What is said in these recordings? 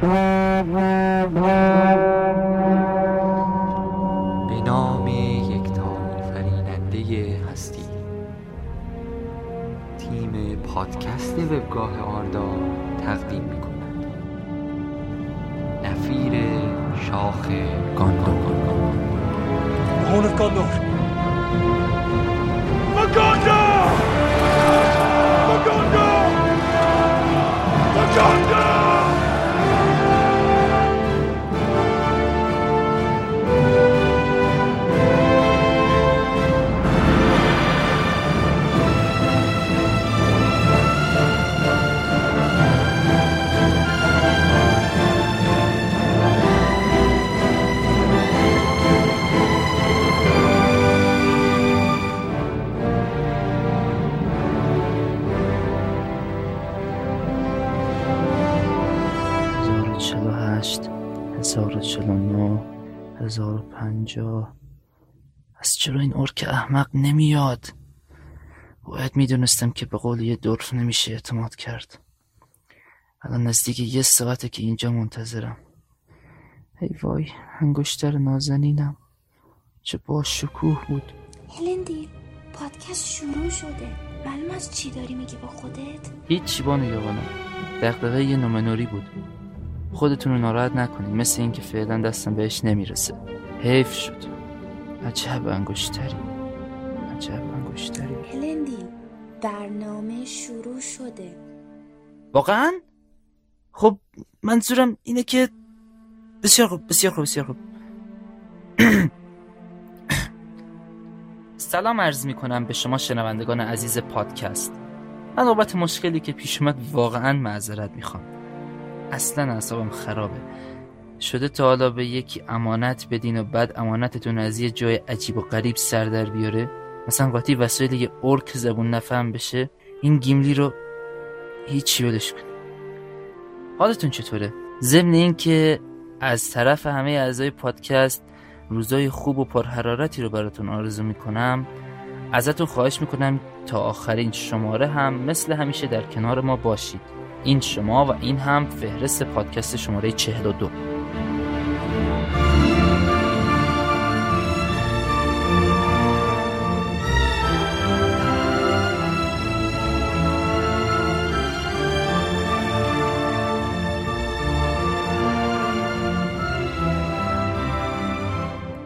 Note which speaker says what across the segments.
Speaker 1: به نام یکتا فریننده هستی. تیم پادکست وبگاه آردا تقدیم می کند نفیر شاخ
Speaker 2: Horn of
Speaker 3: هزار و پنجاه. از چرا این ارک احمق نمیاد؟ باید می‌دونستم که به قول یه دورف نمیشه اعتماد کرد. الان نزدیک یه ساعته که اینجا منتظرم. ای وای انگشتر نازنینم. چه با شکوه بود
Speaker 4: هلندی پادکست شروع شده. معلوم از چی داری میگی با خودت؟
Speaker 3: هیچ بانو یابانو دقدقه یه نومنوری بود. خودتون رو ناراحت نکنید مثل اینکه فعلا دستم بهش نمی‌رسه. حیف شد. عجب انگشتری. عجب انگشتری.
Speaker 4: هلندی برنامه شروع شده.
Speaker 3: واقعا؟ خب منظورم اینه که بسیار خوب بسیار خوب بسیار خوب. سلام عرض می کنم به شما شنوندگان عزیز پادکست. من بابت مشکلی که پیش اومد واقعا معذرت می‌خوام. اصلا اعصابم خرابه. شده تا حالا به یکی امانت بدین و بعد امانتتون از یه جای عجیب و غریب سر در بیاره. مثلا قاطی وسایل یه ارک زبون نفهم بشه این گیملی رو هیچی ولش کن حالتون چطوره؟ ضمن این که از طرف همه اعضای پادکست روزای خوب و پرحرارتی رو براتون آرزو می‌کنم. ازتون خواهش می‌کنم تا آخرین شماره هم مثل همیشه در کنار ما باشید. این شما و این هم فهرست پادکست شماره 42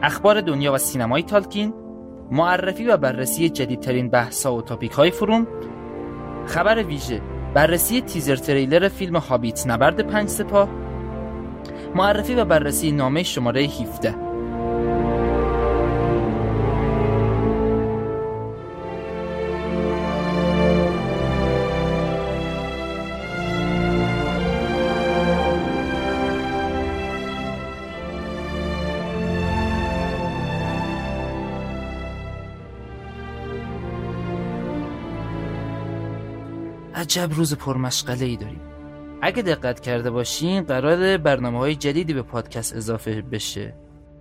Speaker 3: اخبار دنیا و سینمای تالکین معرفی و بررسی جدیدترین بحث‌ها و تاپیک های فروم خبر ویژه بررسی تیزر تریلر فیلم هابیت نبرد پنج سپاه. معرفی و بررسی نامه شماره 17 عجب روز پرمشغله ای داریم. اگه دقت کرده باشین قرار برنامه های جدیدی به پادکست اضافه بشه.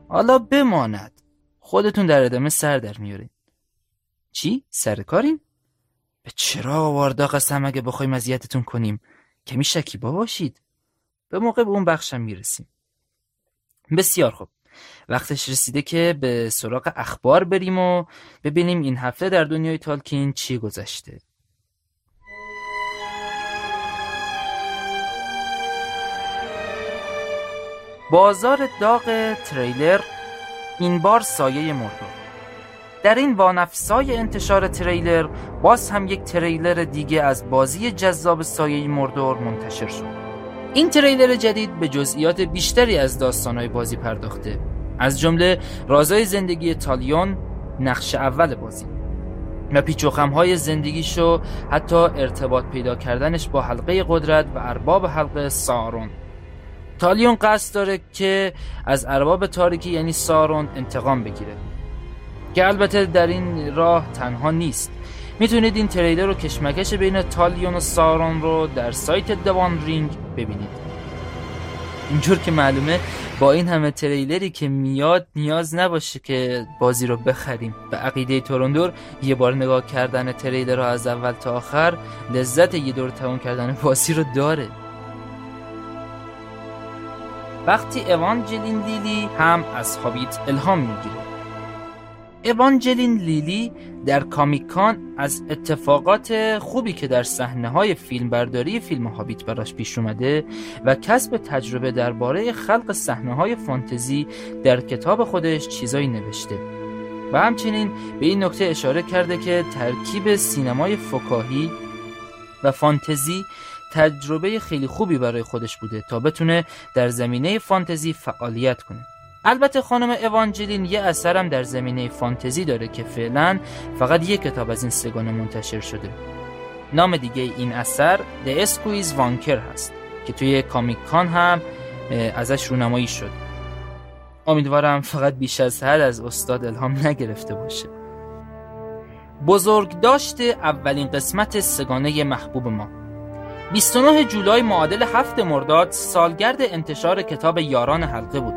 Speaker 3: حالا بماند. خودتون در ادامه سر در میارین. چی؟ سر کاریم؟ به چرا واردا قسم اگه بخوایم اذیتتون کنیم؟ کمی شکیبا باشید. به موقع به اون بخشم می‌رسیم. بسیار خوب. وقتش رسیده که به سراغ اخبار بریم و ببینیم این هفته در دنیای تالکین چی گذشته. بازار داغ تریلر این بار سایه مردور در این وانفسای انتشار تریلر باز هم یک تریلر دیگه از بازی جذاب سایه مردور منتشر شد. این تریلر جدید به جزئیات بیشتری از داستانهای بازی پرداخته. از جمله رازای زندگی تالیون نقش اول بازی. و پیچ و زندگیشو حتی ارتباط پیدا کردنش با حلقه قدرت و ارباب حلقه سارون. تالیون قصد داره که از ارباب تاریکی یعنی سارون انتقام بگیره. که البته در این راه تنها نیست. می‌تونید این تریلر رو کشمکش بین تالیون و سارون رو در سایت دوان رینگ ببینید. اینجور که معلومه با این همه تریلری که میاد نیاز نباشه که بازی رو بخریم. به عقیده توروندور یه بار نگاه کردن تریلر رو از اول تا آخر لذت یه دور تموم کردن بازی رو داره. وقتی اوانجلین لیلی هم از هابیت الهام می‌گیره. اوانجلین لیلی در کامیکان از اتفاقات خوبی که در صحنه های فیلم برداری فیلم هابیت براش پیش اومده و کسب تجربه درباره خلق صحنه های فانتزی در کتاب خودش چیزایی نوشته. و همچنین به این نکته اشاره کرده که ترکیب سینمای فکاهی و فانتزی تجربه خیلی خوبی برای خودش بوده تا بتونه در زمینه فانتزی فعالیت کنه. البته خانم اوانجلین یه اثرم در زمینه فانتزی داره که فعلا فقط یک کتاب از این سگانه منتشر شده. نام دیگه این اثر The اسکویز وانکر هست که توی کامیکان هم ازش رونمایی شد. امیدوارم فقط بیش از حد از استاد الهام نگرفته باشه. بزرگ داشته اولین قسمت سگانه محبوب ما. 29 جولای معادل هفت مرداد سالگرد انتشار کتاب یاران حلقه بود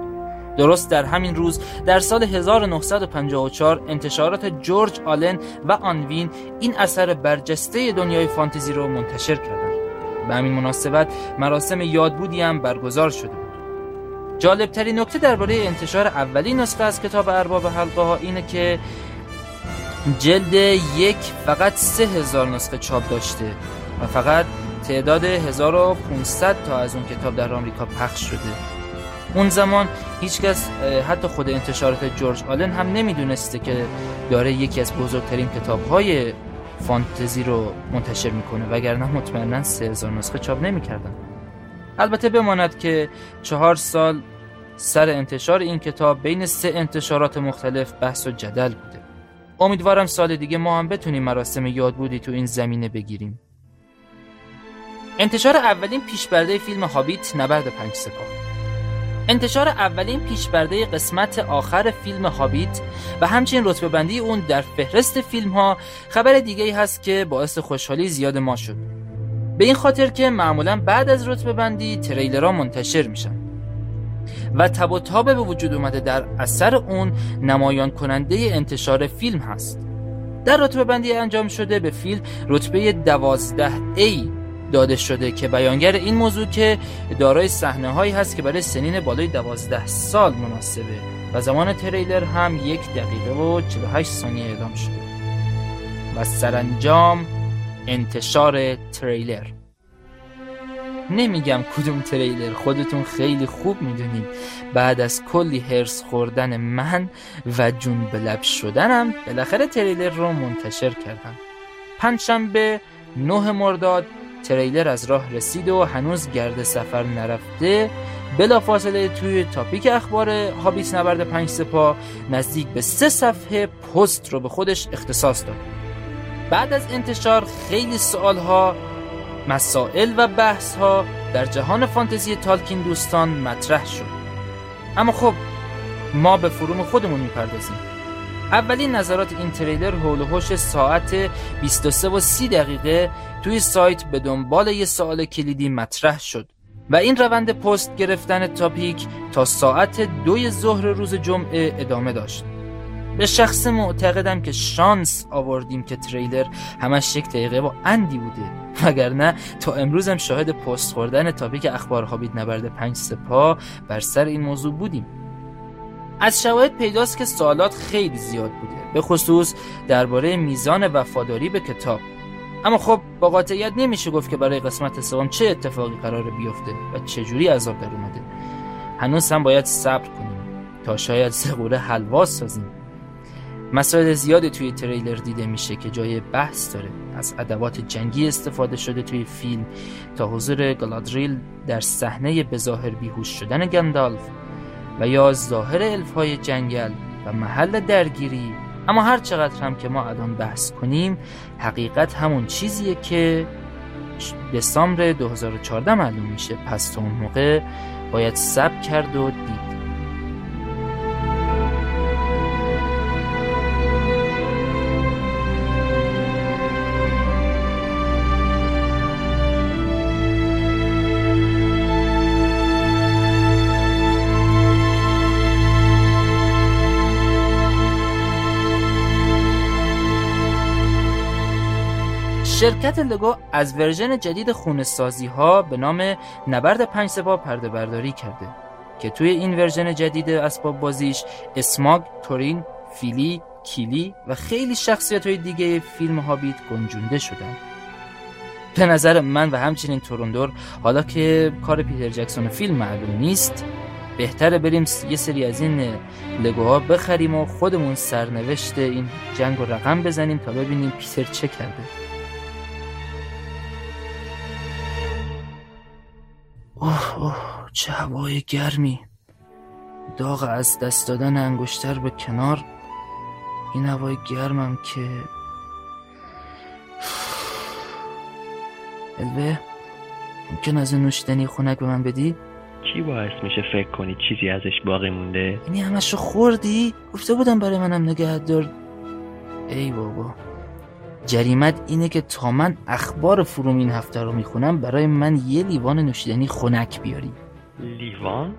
Speaker 3: درست در همین روز در سال 1954 انتشارات جورج آلن و آنوین این اثر برجسته دنیای فانتزی رو منتشر کردند. به همین مناسبت مراسم یادبودی هم برگزار شده بود. جالبترین نکته درباره انتشار اولین نسخه از کتاب ارباب حلقه ها اینه که جلد یک فقط سه هزار نسخه چاپ داشته و فقط تعداد 1500 تا از اون کتاب در آمریکا پخش شده. اون زمان هیچکس حتی خود انتشارات جورج آلن هم نمی‌دونسته که داره یکی از بزرگترین کتاب های فانتزی رو منتشر می‌کنه وگرنه مطمئنا 3000 نسخه چاپ نمی‌کردن. البته بماند که چهار سال سر انتشار این کتاب بین سه انتشارات مختلف بحث و جدل بوده. امیدوارم سال دیگه ما هم بتونیم مراسم یادبودی تو این زمینه بگیریم. انتشار اولین پیشبرده فیلم هابیت نبرد پنج سپاه. انتشار اولین پیشبرده قسمت آخر فیلم هابیت و همچنین رتبه بندی اون در فهرست فیلم ها خبر دیگه ای هست که باعث خوشحالی زیاد ما شد. به این خاطر که معمولا بعد از رتبه بندی تریلرها منتشر میشن. و تب و تاب به وجود اومده در اثر اون نمایان کننده انتشار فیلم هست. در رتبه بندی انجام شده به فیلم رتبه دوازده ای داده شده که بیانگر این موضوع که دارای صحنه هایی هست که برای سنین بالای دوازده سال مناسبه و زمان تریلر هم یک دقیقه و 48 ثانیه اعلام شده. و سرانجام انتشار تریلر. نمیگم کدوم تریلر خودتون خیلی خوب می‌دونید. بعد از کلی هرس خوردن من و جون به لب شدنم بالاخره تریلر رو منتشر کردم. پنجشنبه نه مرداد تریلر از راه رسید و هنوز گرد سفر نرفته. بلا فاصله توی تاپیک اخبار هابیت نبرد پنج سپا نزدیک به سه صفحه پست رو به خودش اختصاص داد. بعد از انتشار خیلی سوال ها مسائل و بحث ها در جهان فانتزی تالکین دوستان مطرح شد. اما خب ما به فروم خودمون می‌پردازیم. اولین نظرات این تریلر حول و ساعت 23 و 30 دقیقه توی سایت به دنبال یه سوال کلیدی مطرح شد و این روند پست گرفتن تاپیک تا ساعت دوی ظهر روز جمعه ادامه داشت. به شخص معتقدم که شانس آوردیم که تریلر همش یک دقیقه و اندی بوده. وگرنه تا امروزم شاهد پست خوردن تاپیک اخبار هابید نبرد پنج سپا بر سر این موضوع بودیم. از شواهد پیداست که سوالات خیلی زیاد بوده. به خصوص درباره میزان وفاداری به کتاب. اما خب با قاطعیت نمیشه گفت که برای قسمت سوم چه اتفاقی قرار بیفته و چجوری عذاب در اومده. هنوز هم باید صبر کنیم تا شاید سقوره حلوا سازیم. مسائل زیادی توی تریلر دیده میشه که جای بحث داره. از ادوات جنگی استفاده شده توی فیلم تا حضور گلادریل در صحنه بظاهر بیهوش شدن گندالف. و یا ظاهر الفهای جنگل و محل درگیری. اما هر چقدر هم که ما الان بحث کنیم حقیقت همون چیزیه که دسامبر 2014 معلوم میشه. پس تا اون موقع باید سب کرد و دید. شرکت لگو از ورژن جدید خونسازی ها به نام نبرد پنج سپاه پرده برداری کرده که توی این ورژن جدید اسباب بازیش اسماگ، تورین، فیلی، کیلی و خیلی شخصیت های دیگه فیلم هابیت گنجونده شدن. به نظر من و همچنین توروندور حالا که کار پیتر جکسون فیلم معلوم نیست بهتره بریم یه سری از این لگوها بخریم و خودمون سرنوشت این جنگ و رقم بزنیم تا ببینیم پیتر چه کرده. اوه اوه چه هوای گرمی داغ از دست دادن انگشتر به کنار این هوای گرمم که الوه ممکن از نوشیدنی خونک به من بدی؟
Speaker 5: چی باعث میشه فکر کنی چیزی ازش باقی مونده؟
Speaker 3: یعنی همش رو خوردی؟ گفته بودم برای منم نگه دار ای بابا جریمت اینه که تا من اخبار فروم این هفته رو می‌خونم برای من یه لیوان نوشیدنی خنک بیاری.
Speaker 5: لیوان؟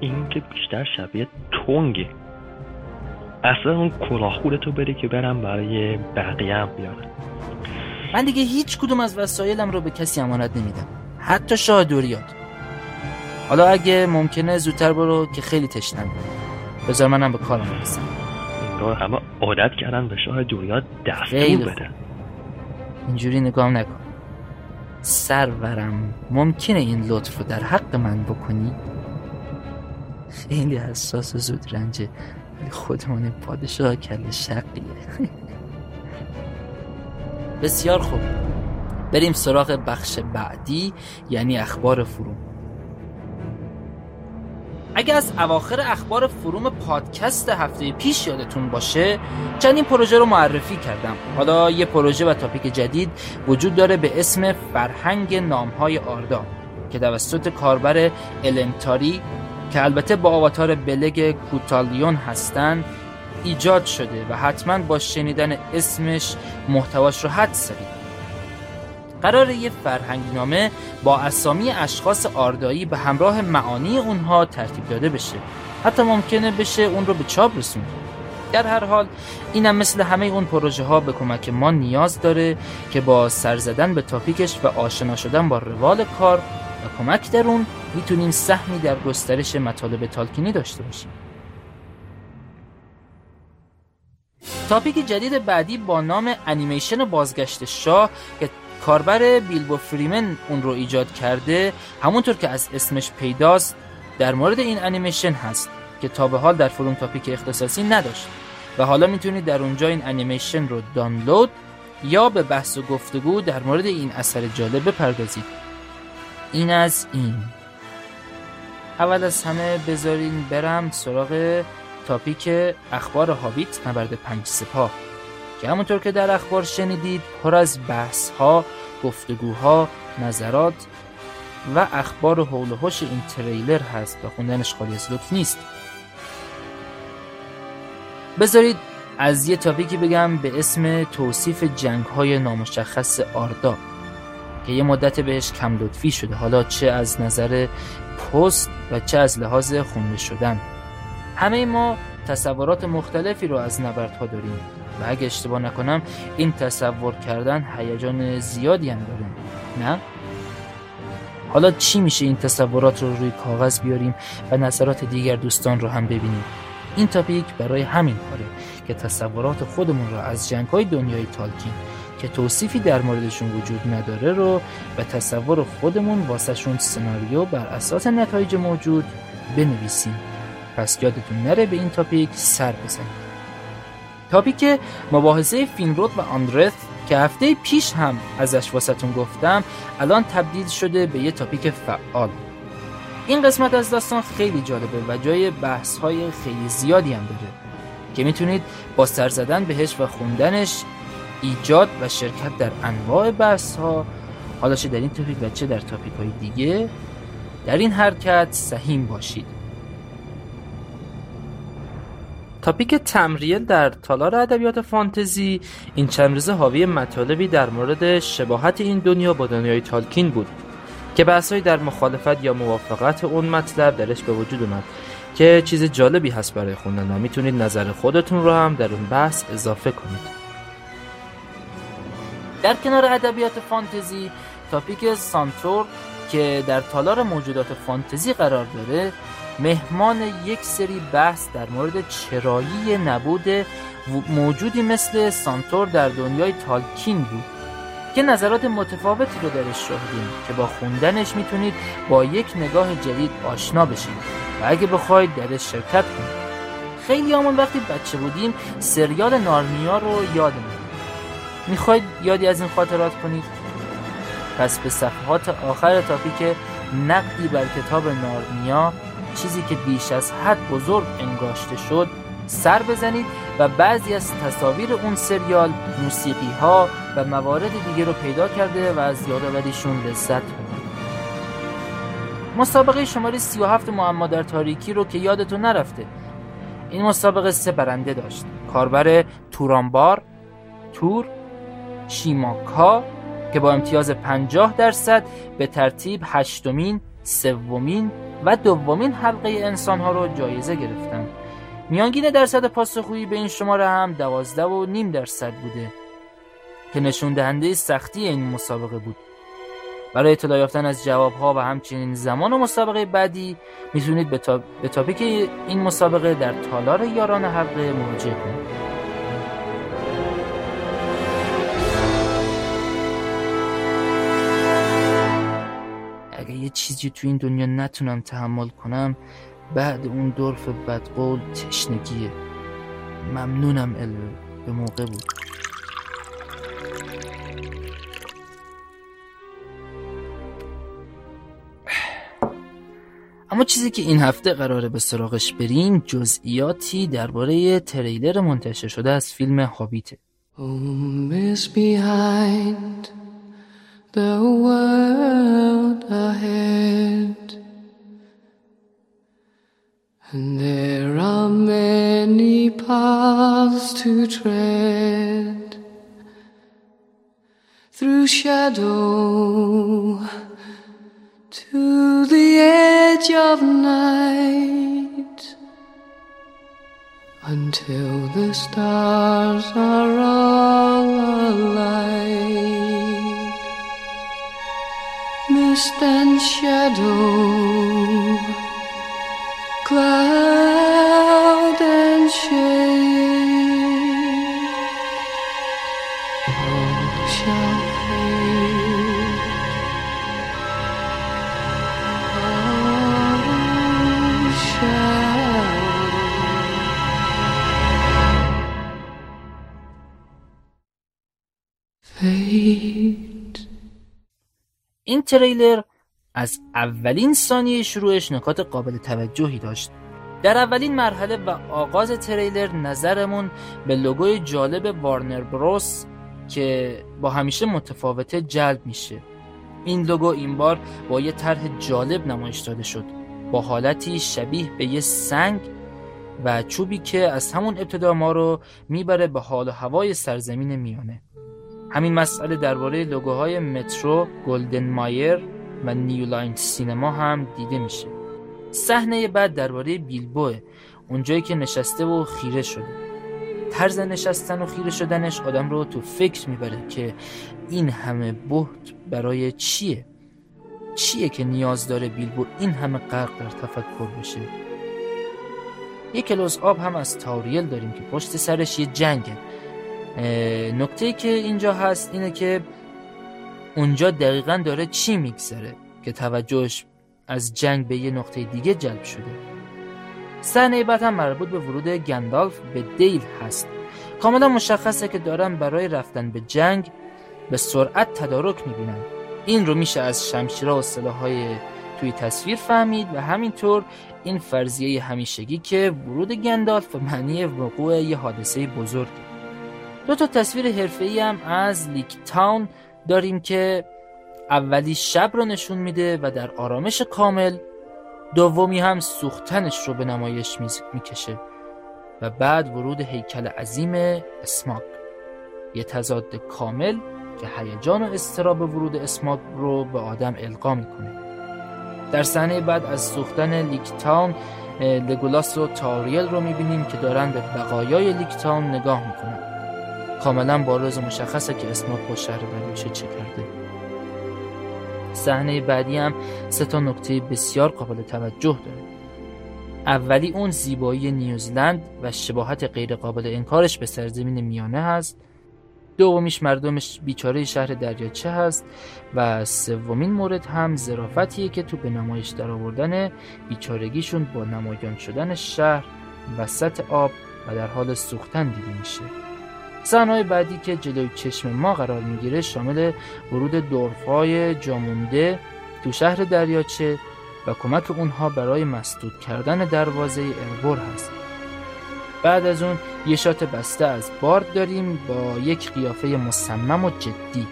Speaker 5: این که بیشتر شبیه تونگه اصلا اون کلاهخورتو بده که برم برای بقیه هم بیارم.
Speaker 3: من دیگه هیچ کدوم از وسایلم رو به کسی امانت نمیدم. حتی شاه دوریاد. حالا اگه ممکنه زودتر برو که خیلی تشنم بذار منم به کارم برسم.
Speaker 5: انگار همه عادت کردن به شاه
Speaker 3: خیلی
Speaker 5: دستور. بدن
Speaker 3: اینجوری نگام نکن. سرورم ممکنه این لطف رو در حق من بکنی؟ خیلی حساس و زود رنجه ولی خودمون پادشاه کل شقیه. بسیار خوب. بریم سراغ بخش بعدی یعنی اخبار فروم. اگه از اواخر اخبار فروم پادکست هفته پیش یادتون باشه چندین پروژه رو معرفی کردم. حالا یه پروژه و تاپیک جدید وجود داره به اسم فرهنگ نامهای آردا که توسط کاربر النتاری که البته با آواتار بلگ کوتالیون هستن ایجاد شده و حتما با شنیدن اسمش محتواش رو حد زدید قرار یه فرهنگ نامه با اسامی اشخاص آردایی به همراه معانی اونها ترتیب داده بشه. حتی ممکنه بشه اون رو به چاپ رسوند در هر حال اینم مثل همه اون پروژه ها به کمک ما نیاز داره که با سر زدن به تاپیکش و آشنا شدن با روال کار و کمک در اون می‌تونیم سهمی در گسترش مطالب تالکینی داشته باشیم. تاپیک جدید بعدی با نام انیمیشن بازگشت شاه که کاربر بیلبو فریمن اون رو ایجاد کرده همونطور که از اسمش پیداست در مورد این انیمیشن هست که تا به حال در فروم تاپیک اختصاصی نداشت. و حالا می‌تونید در اونجا این انیمیشن رو دانلود یا به بحث و گفتگو در مورد این اثر جالب بپردازید. این از این. اول از همه بذارین برم سراغ تاپیک اخبار هابیت نبرد پنج سپاه. که همونطور که در اخبار شنیدید پر از بحث ها، گفتگوها، نظرات و اخبار حول و این تریلر هست و خوندنش خالی از لطف نیست. بذارید از یه تاپیکی بگم به اسم توصیف جنگ های نامشخص آردا که یه مدت بهش کم لطفی شده. حالا چه از نظر پست و چه از لحاظ خونده شدن. همه ما تصورات مختلفی رو از نبردها داریم. و اگه اشتباه نکنم این تصور کردن هیجان زیادی هم داره. نه؟ حالا چی میشه این تصورات رو روی کاغذ بیاریم و نظرات دیگر دوستان رو هم ببینیم؟ این تاپیک برای همین کاره که تصورات خودمون رو از جنگ های دنیای تالکین که توصیفی در موردشون وجود نداره رو به تصور خودمون واسهشون سناریو بر اساس نتایج موجود بنویسیم. پس یادتون نره به این تاپیک سر بزنید. تاپیک مباحثه فینرود و آندرث که هفته پیش هم ازش واسهتون گفتم الان تبدیل شده به یه تاپیک فعال. این قسمت از داستان خیلی جالبه و جای بحث های خیلی زیادی هم داره که می‌تونید با سر زدن بهش و خوندنش ایجاد و شرکت در انواع بحث ها حالا چه در این تاپیک و چه در تاپیک های دیگه در این حرکت سهیم باشید. تاپیک تمریل در تالار ادبیات فانتزی این چند روزه حاوی مطالبی در مورد شباهت این دنیا با دنیای تالکین بود که بحثایی در مخالفت یا موافقت اون مطلب درش به وجود اومد که چیز جالبی هست برای خوندن و می‌تونید نظر خودتون رو هم در اون بحث اضافه کنید. در کنار ادبیات فانتزی تاپیک سانتور که در تالار موجودات فانتزی قرار داره مهمان یک سری بحث در مورد چرایی نبود موجودی مثل سانتور در دنیای تالکین بود که نظرات متفاوتی رو درش شاهدیم که با خوندنش می‌تونید با یک نگاه جدید آشنا بشید و اگه بخواید درش شرکت کنید. خیلی همون وقتی بچه بودیم سریال نارنیا رو یادمون می‌خواید یادی از این خاطرات کنید؟ پس به صفحات آخر تاپیک نقدی بر کتاب نارنیا چیزی که بیش از حد بزرگ انگاشته شد سر بزنید و بعضی از تصاویر اون سریال موسیقی ها و موارد دیگه رو پیدا کرده و از یادآوریشون لذت ببرید مسابقه شماره 37 معما در تاریکی رو که یادتون نرفته. این مسابقه سه برنده داشت. کاربر تورانبار تور شیماکا که با امتیاز 50 درصد به ترتیب هشتمین، سومین و دومین حلقه انسانها رو جایزه گرفتن. میانگین درصد پاسخگویی به این شماره هم دوازده و نیم درصد بوده که نشون دهنده سختی این مسابقه بود. برای اطلاع یافتن از جوابها و همچنین زمان و مسابقه بعدی می‌تونید به, تا... به تاپیک این مسابقه در تالار یاران حلقه مراجعه کنید. چیزی تو این دنیا نتونم تحمل کنم بعد اون دورف بدقول تشنگیه. ممنونم الوه به موقع بود. اما چیزی که این هفته قراره به سراغش بریم جزئیاتی درباره تریلر منتشر شده از فیلم هابیته. The world ahead And there are many paths to tread through shadow to the edge of night until the stars are all alight. And shadow تریلر از اولین ثانیه شروعش نکات قابل توجهی داشت. در اولین مرحله و آغاز تریلر نظرمون به لوگوی جالب وارنر بروس که با همیشه متفاوته جلب میشه. این لوگو این بار با یه طرح جالب نمایش داده شد. با حالتی شبیه به یه سنگ و چوبی که از همون ابتدا ما رو می‌بره به حال و هوای سرزمین میانه. همین مسئله درباره لوگوهای مترو، گلدن مایر و نیولاین سینما هم دیده میشه. صحنه بعد درباره بیلبوه اونجایی که نشسته و خیره شده. طرز نشستن و خیره شدنش آدم رو تو فکر می‌بره که این همه بهت برای چیه؟ چیه که نیاز داره بیلبو این همه غرق در تفکر بشه؟ یک کلاس آب هم از تاریل داریم که پشت سرش یه جنگه. نکته که اینجا هست اینه که اونجا دقیقا داره چی میگذره که توجهش از جنگ به یه نقطه دیگه جلب شده. صحنه بعد هم مربوط به ورود گندالف به دیل هست. کاملا مشخصه که دارن برای رفتن به جنگ به سرعت تدارک می‌بینن. این رو میشه از شمشیرها و سلاحهای توی تصویر فهمید و همینطور این فرضیه همیشگی که ورود گندالف به معنی وقوع یه حادثه بزرگه. دو تا تصویر حرفه‌ای هم از لیک تاون داریم که اولی شب رو نشون میده و در آرامش کامل دومی هم سوختنش رو به نمایش می‌کشه و بعد ورود هیکل عظیم اسماگ یه تضاد کامل که هیجان و استراب ورود اسماگ رو به آدم القا می‌کنه. در صحنه بعد از سوختن لیکتاون لگولاس و تاریل رو می‌بینیم که دارن به بقایای لیکتاون نگاه می‌کنن. کاملا بارز مشخصه که اسماک با شهر بلوچه چه کرده. صحنه بعدی هم سه تا نکته بسیار قابل توجه داره. اولی اون زیبایی نیوزیلند و شباهت غیرقابل انکارش به سرزمین میانه هست. دومیش مردمش بیچاره شهر دریاچه هست و سومین مورد هم ظرافتیه که تو به نمایش در آوردن بیچارگیشون با نمایان شدن شهر وسط آب و در حال سوختن دیده میشه. صحنه‌های بعدی که جلوی چشم ما قرار می‌گیره شامل ورود دورفای جامونده تو شهر دریاچه و کمک اونها برای مسدود کردن دروازه اربور هست. بعد از اون یه شات بسته از بارد داریم با یک قیافه مصمم و جدی.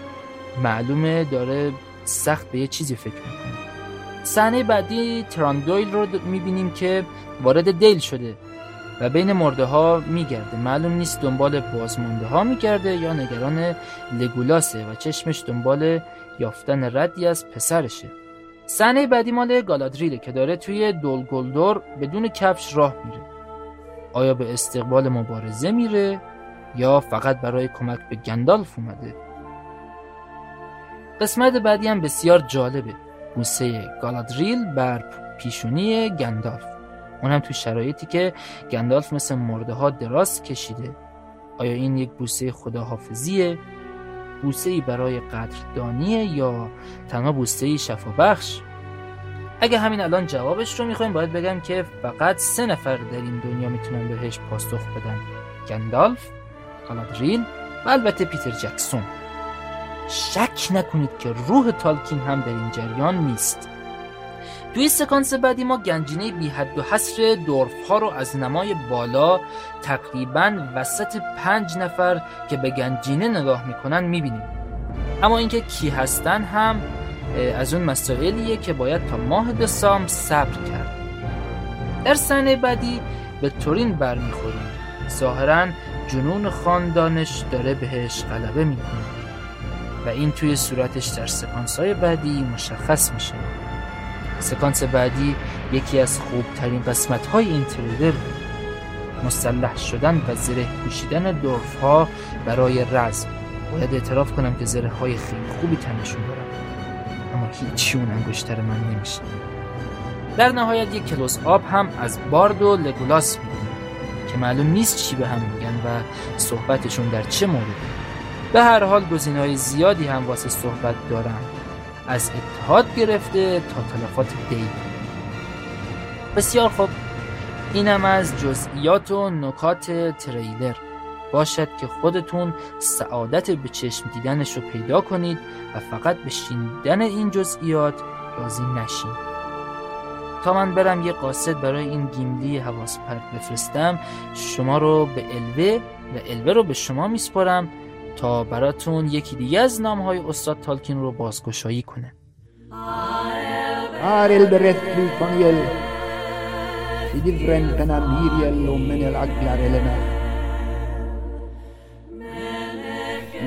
Speaker 3: معلومه داره سخت به یه چیزی فکر می‌کنه. صحنه بعدی تراندویل رو می‌بینیم که وارد دیل شده. و بین مرده ها میگرده. معلوم نیست دنبال بازمانده ها میگرده یا نگران لگولاسه و چشمش دنبال یافتن ردی از پسرشه. صحنه بعدی مال گالادریله که داره توی دولگلدور بدون کفش راه میره. آیا به استقبال مبارزه میره یا فقط برای کمک به گندالف اومده؟ قسمت بعدی هم بسیار جالبه. بوسه گالادریل بر پیشونی گندالف. اون هم تو شرایطی که گندالف مثل مرده ها دراز کشیده. آیا این یک بوسه خداحافظیه؟ بوسه ای برای قدردانیه یا تنها بوسه ای شفابخش اگه همین الان جوابش رو می‌خوایم باید بگم که فقط سه نفر در این دنیا می‌تونن بهش پاسخ بدن. گندالف گالادریل و البته پیتر جکسون. شک نکنید که روح تالکین هم در این جریان نیست. توی سکانس بعدی ما گنجینه بی حد و حصر دورف ها رو از نمای بالا تقریبا وسط پنج نفر که به گنجینه نگاه می‌کنن می‌بینیم. اما اینکه کی هستن هم از اون مسائلیه که باید تا ماه دسامبر صبر کرد. در سنه بعدی به تورین برمیخوریم. ظاهرا جنون خاندانش داره بهش غلبه می‌کنه. و این توی صورتش در سکانس های بعدی مشخص میشه. سکانس بعدی یکی از خوبترین قسمت های این تریلر مسلح شدن و زره پوشیدن دورف ها برای رزم. باید اعتراف کنم که زره های خیلی خوبی تنشون دارم اما هیچی اون انگشتر من نمیشه در نهایت یک کلوس آب هم از بارد و لگولاس می‌بینیم که معلوم نیست چی به هم میگن و صحبتشون در چه موردی به هر حال گزینه‌های زیادی هم واسه صحبت دارن از اتحاد گرفته تا تلفات دی. بسیار خوب. اینم از جزئیات و نکات تریلر. باشد که خودتون سعادت به چشم دیدنش رو پیدا کنید و فقط به شنیدن این جزئیات راضی نشین. تا من برم یه قاصد برای این گیملی حواس پرت بفرستم شما رو به الوه و الوه رو به شما میسپارم تا براتون یکی دیگه از نام های استاد تالکین رو بازگشایی کنه.
Speaker 6: آرل برت پیپانیل فیدی فرن پنا میریل و من الاغل ارلنا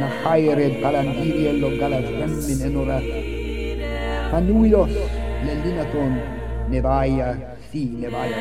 Speaker 6: نخایر پلندیریل و گلت فمین انورت فنویلوس للینتون نبایا
Speaker 5: سی نبایا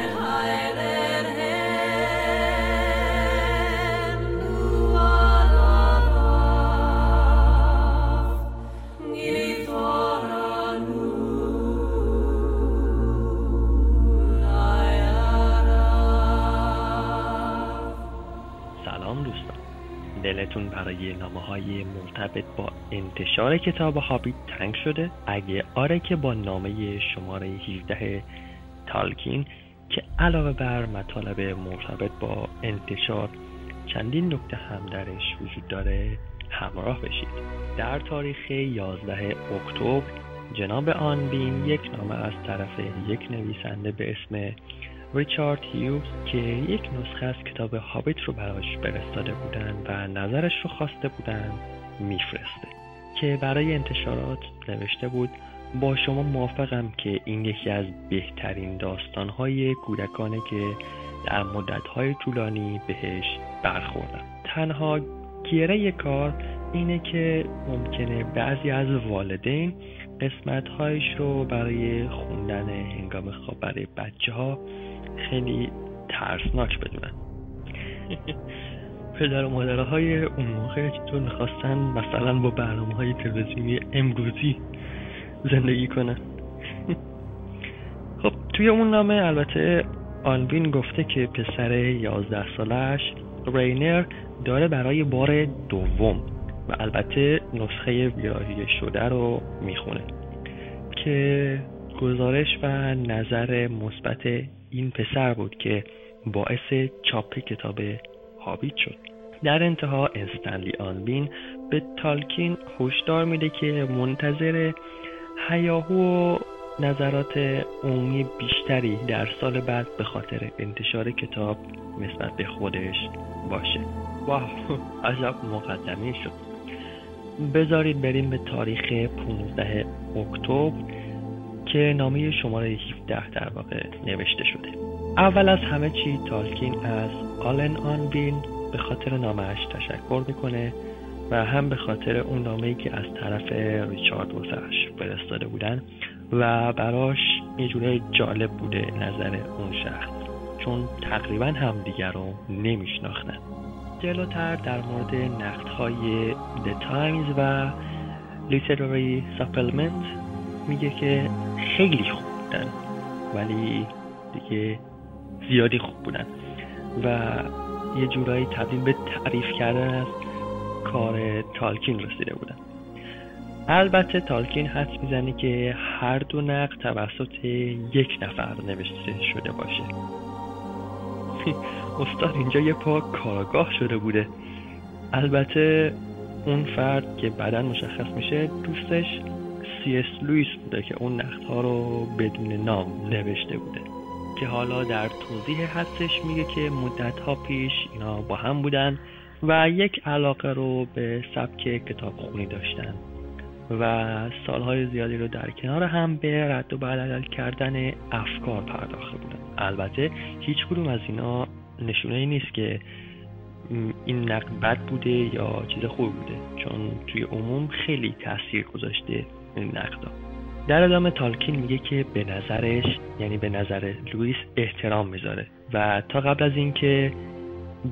Speaker 5: دلتون برای نامه های مرتبط با انتشار کتاب هابیت تنگ شده. اگه آره که با نامه شماره 17 تالکین که علاوه بر مطالب مرتبط با انتشار چندین نکته هم درش وجود داره همراه بشید. در تاریخ 11 اکتبر جناب آن بین یک نامه از طرف یک نویسنده به اسم ریچارد هیوز که یک نسخه از کتاب هابیت رو براش فرستاده بودن و نظرش رو خواسته بودن میفرسته. که برای انتشارات نوشته بود با شما موافقم که این یکی از بهترین داستانهای کودکانه که در مدتهای طولانی بهش برخوردم تنها گیره کار اینه که ممکنه بعضی از والدین قسمتهایش رو برای خوندن هنگام خواب برای بچه ها خیلی ترسناک بدونن. پدر و مادرهای اون موقع چطور می‌خواستن مثلا با برنامه های تلویزیونی امروزی زندگی کنن؟ خب توی اون نامه البته آنوین گفته که پسر 11 سالش رینر داره برای بار دوم و البته نسخه ویراهی شده رو می‌خونه که گزارش و نظر مثبت این پسر بود که باعث چاپ کتاب هابیت شد. در انتها استنلی آنبین به تالکین هشدار میده که منتظر هیاهو و نظرات عمومی بیشتری در سال بعد به خاطر انتشار کتاب نسبت به خودش باشه. واه عجب مقدمه شد. بذارید بریم به تاریخ 15 اکتبر که نامه شماره 17 در واقع نوشته شده. اول از همه چی تالکین از آلن آنبین به خاطر نامش تشکر می‌کنه و هم به خاطر اون نامه‌ای که از طرف ریچارد واسش فرستاده بودن و براش یه جوره جالب بوده نظر اون شخص چون تقریبا همدیگر رو نمیشناختن. جلوتر در مورد نقدهای The Times و Literary Supplement میگه که خیلی خوب بودن ولی دیگه زیادی خوب بودن. و یه جورایی تبدیل به تعریف کردن از کار تالکین رسیده بودن. البته تالکین حد می‌زنه که هر دو نقد توسط یک نفر نوشته شده باشه. استاد اینجا یه پا کاراگاه شده بوده. البته اون فرد که بعدا مشخص میشه دوستش سی اس لویس بوده که اون نقدها رو بدون نام نوشته بوده. که حالا در توضیح حدسش میگه که مدت ها پیش اینا با هم بودن و یک علاقه رو به سبک کتاب خونی داشتن و سالهای زیادی رو در کنار هم به رد و بدل کردن افکار پرداخته بودن البته هیچ کدوم از اینا نشونه ای نیست که این نقد بد بوده یا چیز خوب بوده چون توی عموم خیلی تاثیر گذاشته این نقدا. در ادامه تالکین میگه که به نظرش یعنی به نظر لوئیس احترام می‌ذاره و تا قبل از اینکه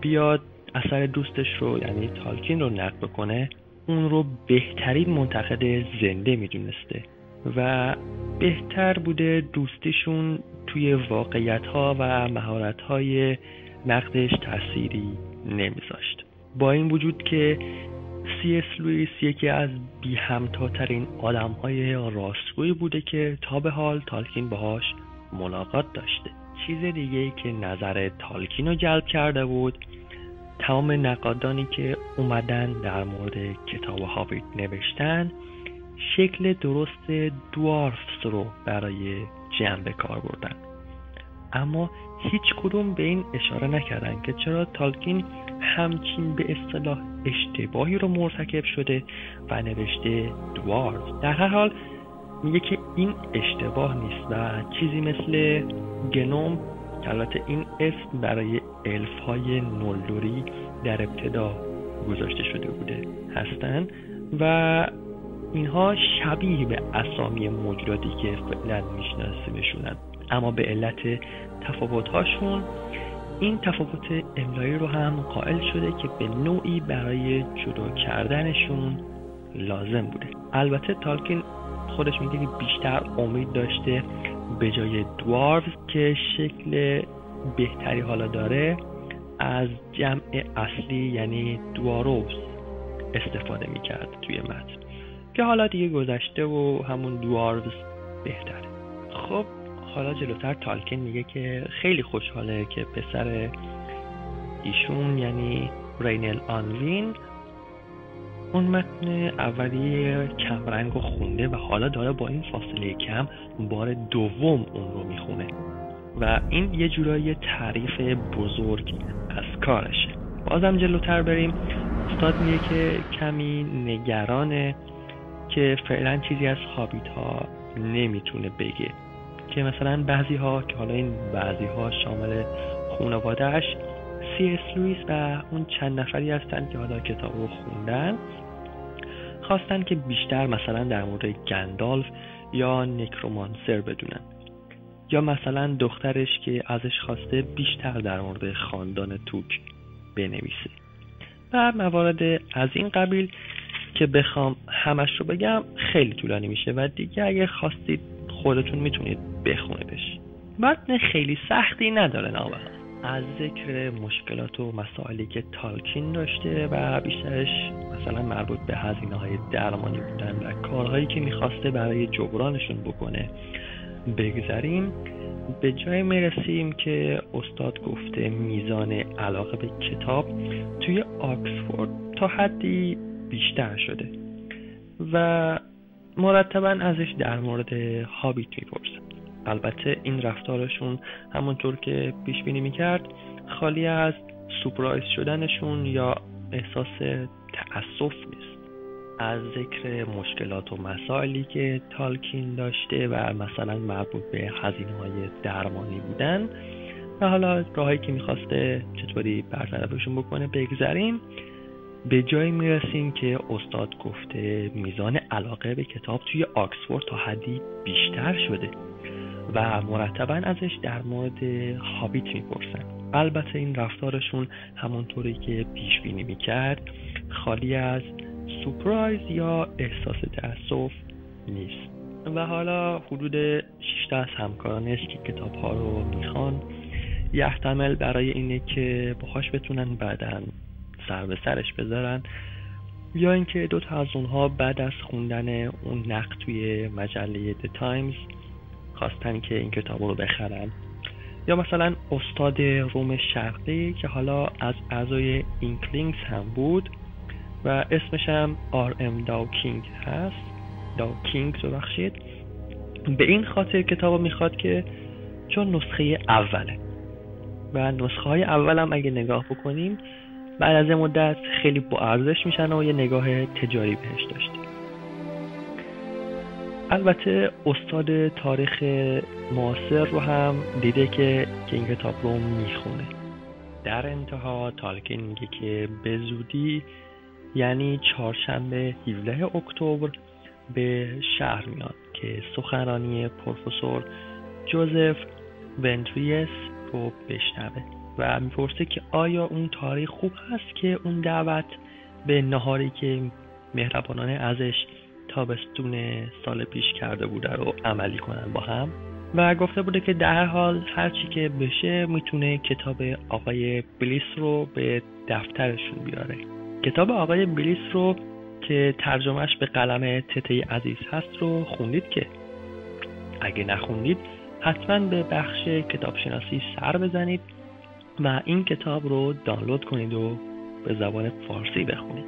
Speaker 5: بیاد اثر دوستش رو یعنی تالکین رو نقد بکنه اون رو بهترین منتقد زنده می‌دونسته و بهتر بوده دوستیشون توی واقعیت ها و مهارت های نقدش تأثیری نمیذاشت. با این وجود که سی اس لویس یکی از بی همتاترین آدم های راستگویی بوده که تا به حال تالکین باهاش ملاقات داشته. چیز دیگه که نظر تالکین رو جلب کرده بود تمام نقادانی که اومدن در مورد کتاب هابیت نوشتن شکل درست دوارفز رو برای جمع کار بردن. اما هیچ کدوم به این اشاره نکردن که چرا تالکین همچین به اصطلاح اشتباهی رو مرتکب شده و نوشته دوارز در هر حال میگه که این اشتباه نیست و چیزی مثل گنوم که این اسم برای الف های نولوری در ابتدا گذاشته شده بوده. هستن و اینها شبیه به اسامی موجوداتی که فعلا میشناسیمشونن. اما به علت تفاوتهاشون این تفاوت املایی رو هم قائل شده که به نوعی برای جدا کردنشون لازم بوده. البته تالکین خودش میگه که بیشتر امید داشته به جای دواروز که شکل بهتری حالا داره از جمع اصلی یعنی دواروز استفاده می‌کرد توی متن. که حالا دیگه گذشته و همون دواروز بهتره. خب حالا جلوتر تالکین میگه که خیلی خوشحاله که پسر ایشون یعنی رینل آنوین اون متن اولی کمرنگ رو خونده و حالا داره با این فاصله کم بار دوم اون رو می‌خونه. و این یه جورایی تعریف بزرگ از کارشه. بازم جلوتر بریم. استاد میگه که کمی نگرانه. که فعلا چیزی از هابیت ها نمی‌تونه بگه. که مثلا بعضی ها که حالا این بعضی ها شامل خانوادهش سی اس لویس و اون چند نفری هستن که حالا کتاب رو خوندن خواستن که بیشتر مثلا در مورد گندالف یا نکرومانسر بدونن. یا مثلا دخترش که ازش خواسته بیشتر در مورد خاندان توک بنویسه. و موارد از این قبیل که بخوام همش رو بگم خیلی طولانی میشه و دیگه اگه خواستید خودتون می‌تونید بخونیدش. متن خیلی سختی نداره نامه. از ذکر مشکلات و مسائلی که تالکین داشته و بیشترش مثلا مربوط به هزینه های درمانی بودن و کارهایی که می‌خواسته برای جبرانشون بکنه بگذریم به جای می‌رسیم که استاد گفته میزان علاقه به کتاب توی آکسفورد تا حدی بیشتر شده. و مرتبا ازش در مورد هابیت می‌پرسن البته این رفتارشون همونطور که پیش بینی می‌کرد خالی از سپرایز شدنشون یا احساس تأسف نیست. از ذکر مشکلات و مسائلی که تالکین داشته و مثلا مربوط به هزینه های درمانی بودن و حالا راهایی که می‌خواسته چطوری برطرفشون بکنه بگذریم. به جایی می‌رسیم که استاد گفته میزان علاقه به کتاب توی آکسفورد تا حدی بیشتر شده و مرتبا ازش در مورد هابیت می‌پرسن. البته این رفتارشون همونطوری که پیش بینی می‌کرد خالی از سپرایز یا احساس تأسف نیست. و حالا حدود 6 از همکارانش که کتاب ها رو می‌خوان. یحتمل برای اینه که باهاش بتونن بعدا سر به سرش بذارن. یا اینکه دو تا از اونها بعد از خوندن اون نقد توی مجله The Times خواستن که این کتاب رو بخرن. یا مثلا استاد روم شرقی که حالا از اعضای اینکلینگز هم بود و اسمش هم آر ام داوکینگ هست. داوکینگ ببخشید. به این خاطر کتاب رو می‌خواد که چون نسخه اوله. و نسخه های اول هم اگه نگاه بکنیم بعد از مدت خیلی با ارزش میشن و یه نگاه تجاری بهش داشته البته استاد تاریخ معاصر رو هم دیده که که این کتاب رو می‌خونه. در انتها تالکین میگه که به زودی یعنی چهارشنبه 17 اکتبر به شهر میاد که سخنرانی پروفسور جوزف ونتریس رو بشنوه. و می‌پرسه که آیا اون تاریخ خوب هست که اون دعوت به نهاری که مهربانانه ازش تابستون سال پیش کرده بوده رو عملی کنن با هم؟ و گفته بوده که در حال هرچی که بشه می‌تونه کتاب آقای بلیس رو به دفترشون بیاره. کتاب آقای بلیس رو که ترجمهش به قلم تته عزیز هست رو خوندید که؟ اگه نخوندید حتما به بخش کتابشناسی سر بزنید. و این کتاب رو دانلود کنید و به زبان فارسی بخونید.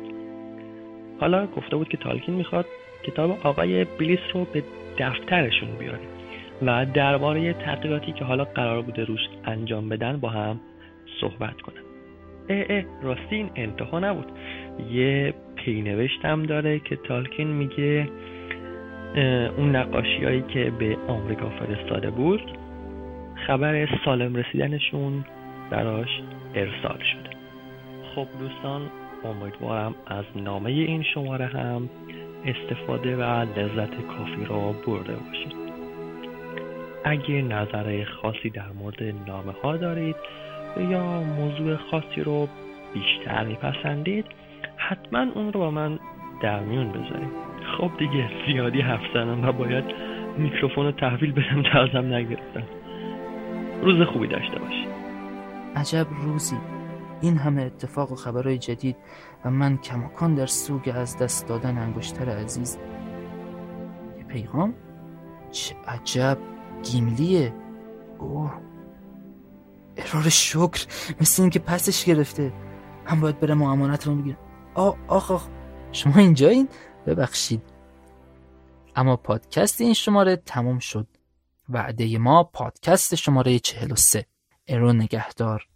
Speaker 5: حالا گفته بود که تالکین می‌خواد کتاب آقای بلیس رو به دفترشون بیاره و درباره تحقیقاتی که حالا قرار بوده روش انجام بدن با هم صحبت کنن. اه اه راستی این انتها نبود. یه پینوشتم داره که تالکین میگه اون نقاشی هایی که به آمریکا فرستاده بود خبر سالم رسیدنشون براش ارسال شده. خب دوستان امیدوارم از نامه این شماره هم استفاده و لذت کافی را برده باشید. اگه نظر خاصی در مورد نامه ها دارید یا موضوع خاصی رو بیشتر میپسندید حتما اون رو با من در میون بذارید. خب دیگه زیادی حرف زنم و باید میکروفون رو تحویل بدم تا ازم نگرفتم. روز خوبی داشته باشید.
Speaker 3: عجب روزی. این همه اتفاق و خبرهای جدید و من کماکان در سوگ از دست دادن انگشتر عزیز. یه پیغام؟ چه عجب گیملیه. اوه. ارار شکر. مثل اینکه پسش گرفته. هم باید برم و امانت رو بگیرم آه آخ آخ. شما اینجایین ببخشید. اما پادکست این شماره تموم شد. وعده ما پادکست شماره 43 ارو نگهدار.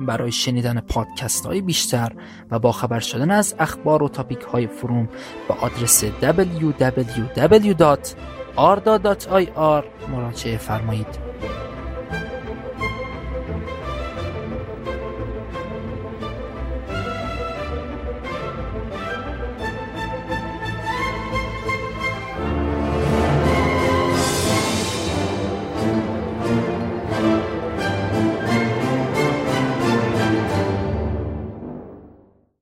Speaker 3: برای شنیدن پادکست های بیشتر و با خبر شدن از اخبار و تاپیک های فروم با آدرس www.arda.ir مراجعه فرمایید.